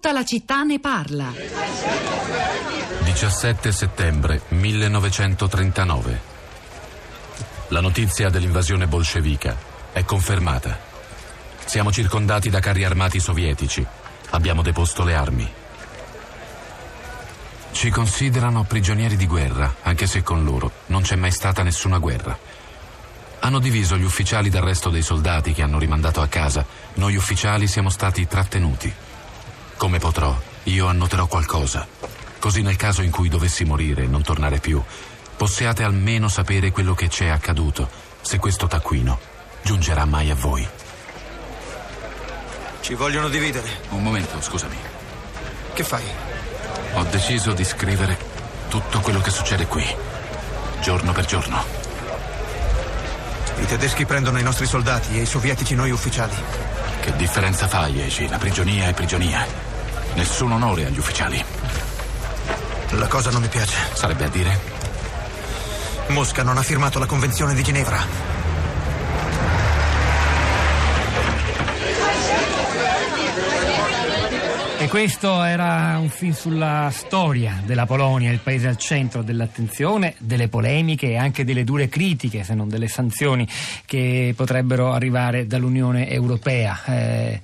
Tutta la città ne parla. 17 settembre 1939. La notizia dell'invasione bolscevica è confermata. Siamo circondati da carri armati sovietici. Abbiamo deposto le armi. Ci considerano prigionieri di guerra, anche se con loro non c'è mai stata nessuna guerra. Hanno diviso gli ufficiali dal resto dei soldati che hanno rimandato a casa. Noi ufficiali siamo stati trattenuti. Come potrò, io annoterò qualcosa. Così nel caso in cui dovessi morire e non tornare più, possiate almeno sapere quello che ci è accaduto, se questo taccuino giungerà mai a voi. Ci vogliono dividere. Un momento, scusami. Che fai? Ho deciso di scrivere tutto quello che succede qui, giorno per giorno. I tedeschi prendono i nostri soldati e i sovietici noi ufficiali. Che differenza fa, Yeji? La prigionia è prigionia. Nessun onore agli ufficiali. La cosa non mi piace. Sarebbe a dire? Mosca non ha firmato la Convenzione di Ginevra. E questo era un film sulla storia della Polonia, il paese al centro dell'attenzione, delle polemiche e anche delle dure critiche, se non delle sanzioni che potrebbero arrivare dall'Unione Europea. Eh,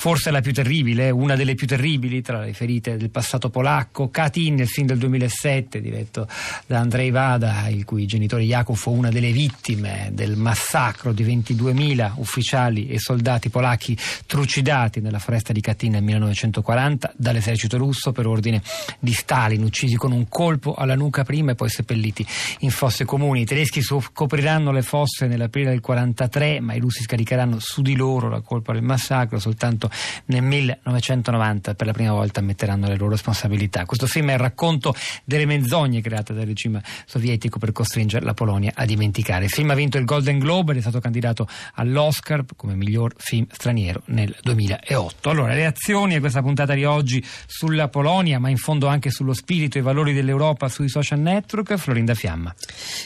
forse la più terribile, una delle più terribili tra le ferite del passato polacco, Katyn nel film del 2007 diretto da Andrei Vada, il cui genitore Jakub fu una delle vittime del massacro di 22.000 ufficiali e soldati polacchi trucidati nella foresta di Katyn nel 1940 dall'esercito russo per ordine di Stalin, uccisi con un colpo alla nuca prima e poi seppelliti in fosse comuni. I tedeschi scopriranno le fosse nell'aprile del 1943, ma i russi scaricheranno su di loro la colpa del massacro soltanto nel 1990 per la prima volta ammetteranno le loro responsabilità. Questo film è il racconto delle menzogne create dal regime sovietico per costringere la Polonia a dimenticare. Il film ha vinto il Golden Globe ed è stato candidato all'Oscar come miglior film straniero nel 2008. Allora, reazioni a questa puntata di oggi sulla Polonia, ma in fondo anche sullo spirito e i valori dell'Europa sui social network. Florinda Fiamma.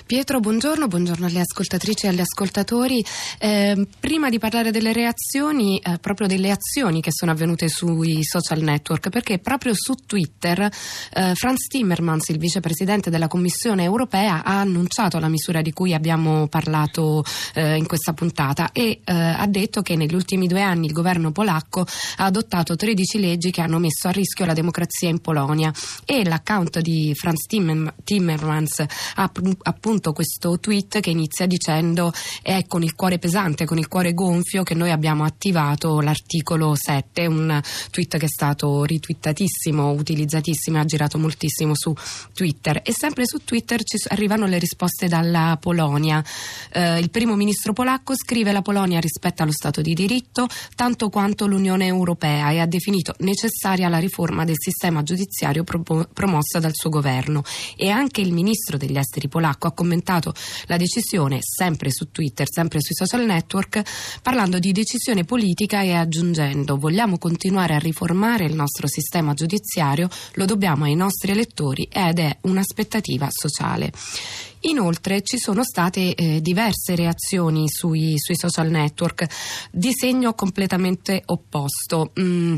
Pietro, buongiorno, buongiorno alle ascoltatrici e agli ascoltatori. Eh, prima di parlare delle reazioni, eh, proprio delle azioni che sono avvenute sui social network, perché proprio su Twitter eh, Franz Timmermans, il vicepresidente della Commissione europea, ha annunciato la misura di cui abbiamo parlato eh, in questa puntata e eh, ha detto che negli ultimi due anni il governo polacco ha adottato 13 leggi che hanno messo a rischio la democrazia in Polonia. E l'account di Franz Timmermans ha appunto questo tweet che inizia dicendo è con il cuore pesante, con il cuore gonfio che noi abbiamo attivato l'articolo 7, un tweet che è stato ritwittatissimo, utilizzatissimo, ha girato moltissimo su Twitter e sempre su Twitter ci arrivano le risposte dalla Polonia. Eh, il primo ministro polacco scrive la Polonia rispetta lo Stato di diritto tanto quanto l'Unione Europea e ha definito necessaria la riforma del sistema giudiziario pro- promossa dal suo governo e anche il ministro degli esteri polacco ha commentato la decisione sempre su Twitter, sempre sui social network, parlando di decisione politica e aggiungendo vogliamo continuare a riformare il nostro sistema giudiziario, lo dobbiamo ai nostri elettori ed è un'aspettativa sociale. Inoltre ci sono state eh, diverse reazioni sui, sui, social network di segno completamente opposto. Mm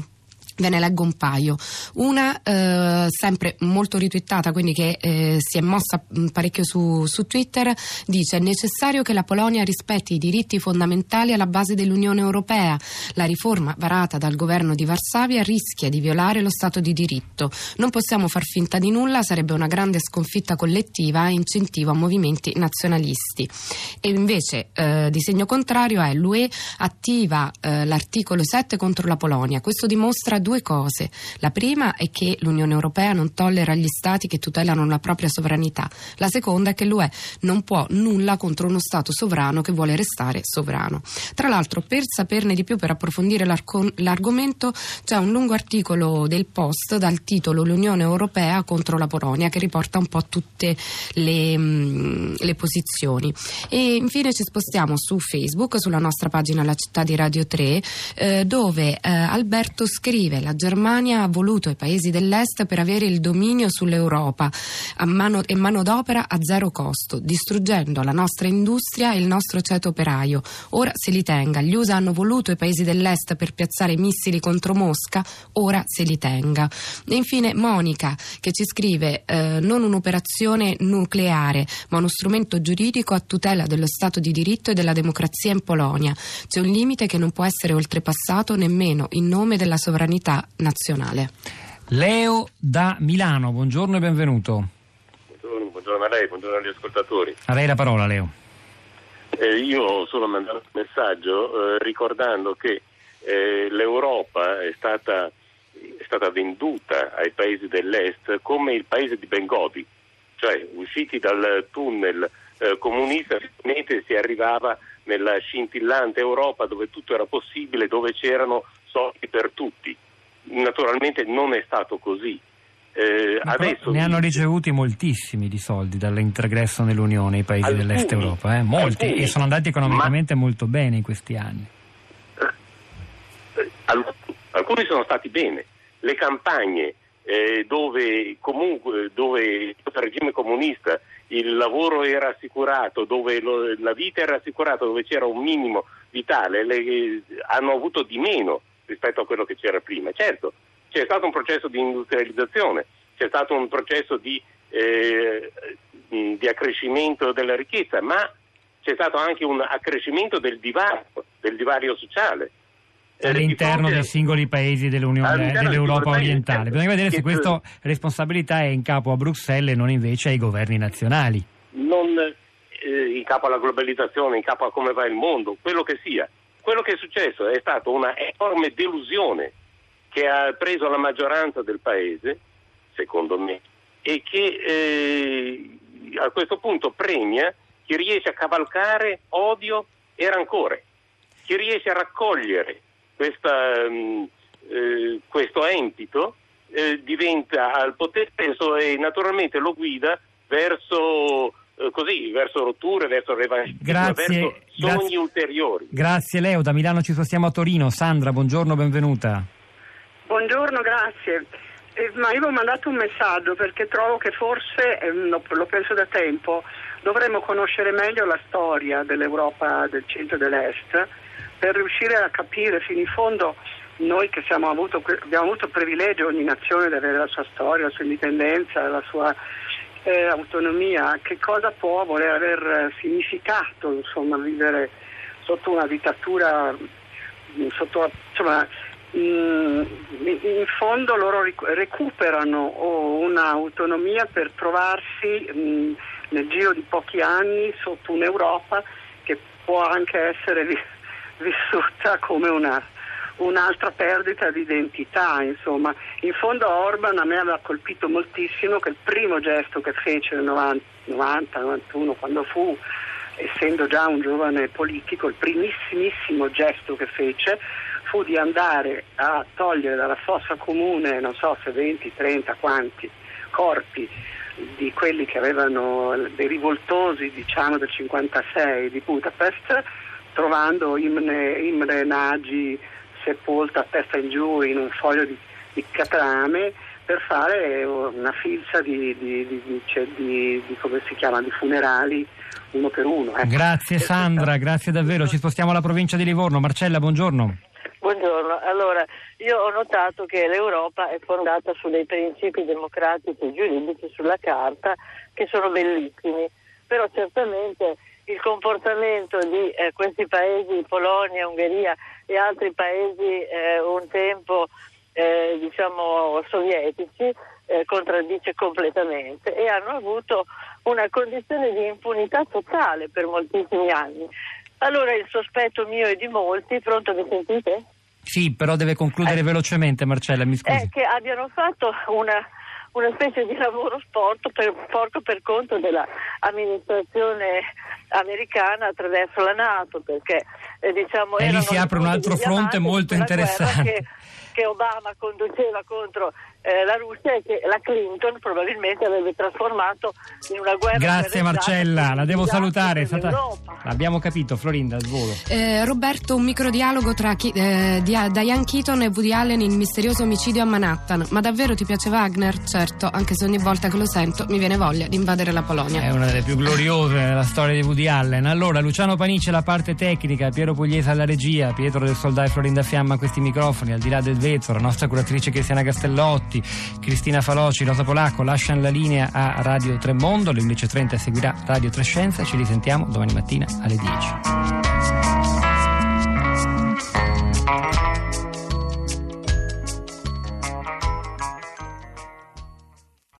Ve ne leggo un paio. Una eh, sempre molto ritwittata, quindi che eh, si è mossa mm, parecchio su, su, Twitter, dice è necessario che la Polonia rispetti i diritti fondamentali alla base dell'Unione Europea. La riforma varata dal governo di Varsavia rischia di violare lo Stato di diritto. Non possiamo far finta di nulla, sarebbe una grande sconfitta collettiva e incentivo a movimenti nazionalisti. E invece eh, di segno contrario è l'UE attiva eh, l'articolo 7 contro la Polonia. Questo dimostra due cose. La prima è che l'Unione Europea non tollera gli Stati che tutelano la propria sovranità. La seconda è che l'UE non può nulla contro uno Stato sovrano che vuole restare sovrano. Tra l'altro, per saperne di più, per approfondire l'argomento, c'è un lungo articolo del Post dal titolo L'Unione Europea contro la Polonia che riporta un po' tutte le, mm, le posizioni. E infine ci spostiamo su Facebook, sulla nostra pagina La città di Radio 3, eh, dove eh, Alberto scrive scrive la Germania ha voluto i paesi dell'Est per avere il dominio sull'Europa mano, e manodopera a zero costo, distruggendo la nostra industria e il nostro ceto operaio. Ora se li tenga. Gli USA hanno voluto i paesi dell'Est per piazzare missili contro Mosca, ora se li tenga. E infine Monica che ci scrive eh, non un'operazione nucleare ma uno strumento giuridico a tutela dello Stato di diritto e della democrazia in Polonia. C'è un limite che non può essere oltrepassato nemmeno in nome della sovranità nazionale. Leo da Milano, buongiorno e benvenuto. Buongiorno, buongiorno a lei, buongiorno agli ascoltatori. A lei la parola, Leo. Eh, io solo mandato un messaggio eh, ricordando che eh, l'Europa è stata, è stata, venduta ai paesi dell'Est come il paese di Bengodi, cioè usciti dal tunnel eh, comunista finalmente si arrivava nella scintillante Europa dove tutto era possibile, dove c'erano soldi per tutti. Naturalmente non è stato così. Eh, adesso ne hanno ricevuti moltissimi di soldi dall'intergresso nell'Unione i paesi alcuni, dell'Est Europa, eh? molti, alcuni, e sono andati economicamente ma, molto bene in questi anni. Eh, alcuni sono stati bene. Le campagne eh, dove comunque dove il regime comunista il lavoro era assicurato, dove lo, la vita era assicurata, dove c'era un minimo vitale, le, hanno avuto di meno rispetto a quello che c'era prima. Certo, c'è stato un processo di industrializzazione, c'è stato un processo di, eh, di accrescimento della ricchezza, ma c'è stato anche un accrescimento del divario, del divario sociale. Eh, all'interno dei singoli paesi dell'Europa orientale. Bisogna vedere se questa responsabilità è in capo a Bruxelles e non invece ai governi nazionali. Non eh, in capo alla globalizzazione, in capo a come va il mondo, quello che sia. Quello che è successo è stata una enorme delusione che ha preso la maggioranza del paese, secondo me, e che eh, a questo punto premia chi riesce a cavalcare odio e rancore, chi riesce a raccogliere questa, um, eh, questo empito, eh, diventa al potere e naturalmente lo guida verso così, verso rotture, verso revanchismo, verso sogni grazie, ulteriori. Grazie Leo, da Milano ci spostiamo a Torino. Sandra, buongiorno, benvenuta. Buongiorno, grazie. Eh, ma io ho mandato un messaggio perché trovo che forse, eh, lo, lo, penso da tempo, dovremmo conoscere meglio la storia dell'Europa del centro e dell'est per riuscire a capire fino in fondo noi che avuto, abbiamo avuto il privilegio, ogni nazione, di avere la sua storia, la sua indipendenza, la sua eh, autonomia, che cosa può voler aver significato insomma, vivere sotto una dittatura, sotto, insomma, Mm, in fondo loro recuperano un'autonomia per trovarsi mm, nel giro di pochi anni sotto un'Europa che può anche essere vissuta come una, un'altra perdita di identità. Insomma. In fondo Orban a me aveva colpito moltissimo che il primo gesto che fece nel 90-91 quando fu essendo già un giovane politico, il primissimissimo gesto che fece fu di andare a togliere dalla fossa comune, non so se 20, 30, quanti corpi di quelli che avevano dei rivoltosi diciamo del 56 di Budapest, trovando Imre, Imre Nagy sepolta a testa in giù in un foglio di, di catrame per fare una filza di, di, di, come si chiama, di funerali uno per uno. Ecco. Grazie Sandra, grazie davvero. Ci spostiamo alla provincia di Livorno. Marcella, buongiorno. Buongiorno, allora io ho notato che l'Europa è fondata su dei principi democratici e giuridici sulla carta che sono bellissimi, però certamente il comportamento di eh, questi paesi, Polonia, Ungheria e altri paesi eh, un tempo eh, diciamo sovietici eh, contraddice completamente e hanno avuto una condizione di impunità totale per moltissimi anni. Allora il sospetto mio e di molti, pronto mi sentite? Sì, però deve concludere eh, velocemente Marcella, mi scusi. È che abbiano fatto una, una specie di lavoro sporco per, porco per conto dell'amministrazione americana attraverso la Nato, perché eh, diciamo, e lì si apre un altro fronte molto interessante. Che, che Obama conduceva contro eh, la Russia e che la Clinton probabilmente avrebbe trasformato in una guerra. Grazie Marcella, la devo salutare. Stata... L'abbiamo capito, Florinda, al volo. Eh, Roberto, un microdialogo tra chi, eh, Diane Keaton e Woody Allen in misterioso omicidio a Manhattan. Ma davvero ti piace Wagner? Certo, anche se ogni volta che lo sento mi viene voglia di invadere la Polonia. È una delle più gloriose della storia di Woody Allen. Allora, Luciano Panice la parte tecnica, Piero Pugliese alla regia, Pietro del Soldà e Florinda Fiamma a questi microfoni, al di là del vetro, la nostra curatrice Cristiana Castellotti, Cristina Faloci, Rosa Polacco lasciano la linea a Radio Tremondo, alle 11.30 seguirà Radio Trescenza, ci risentiamo domani mattina alle 10.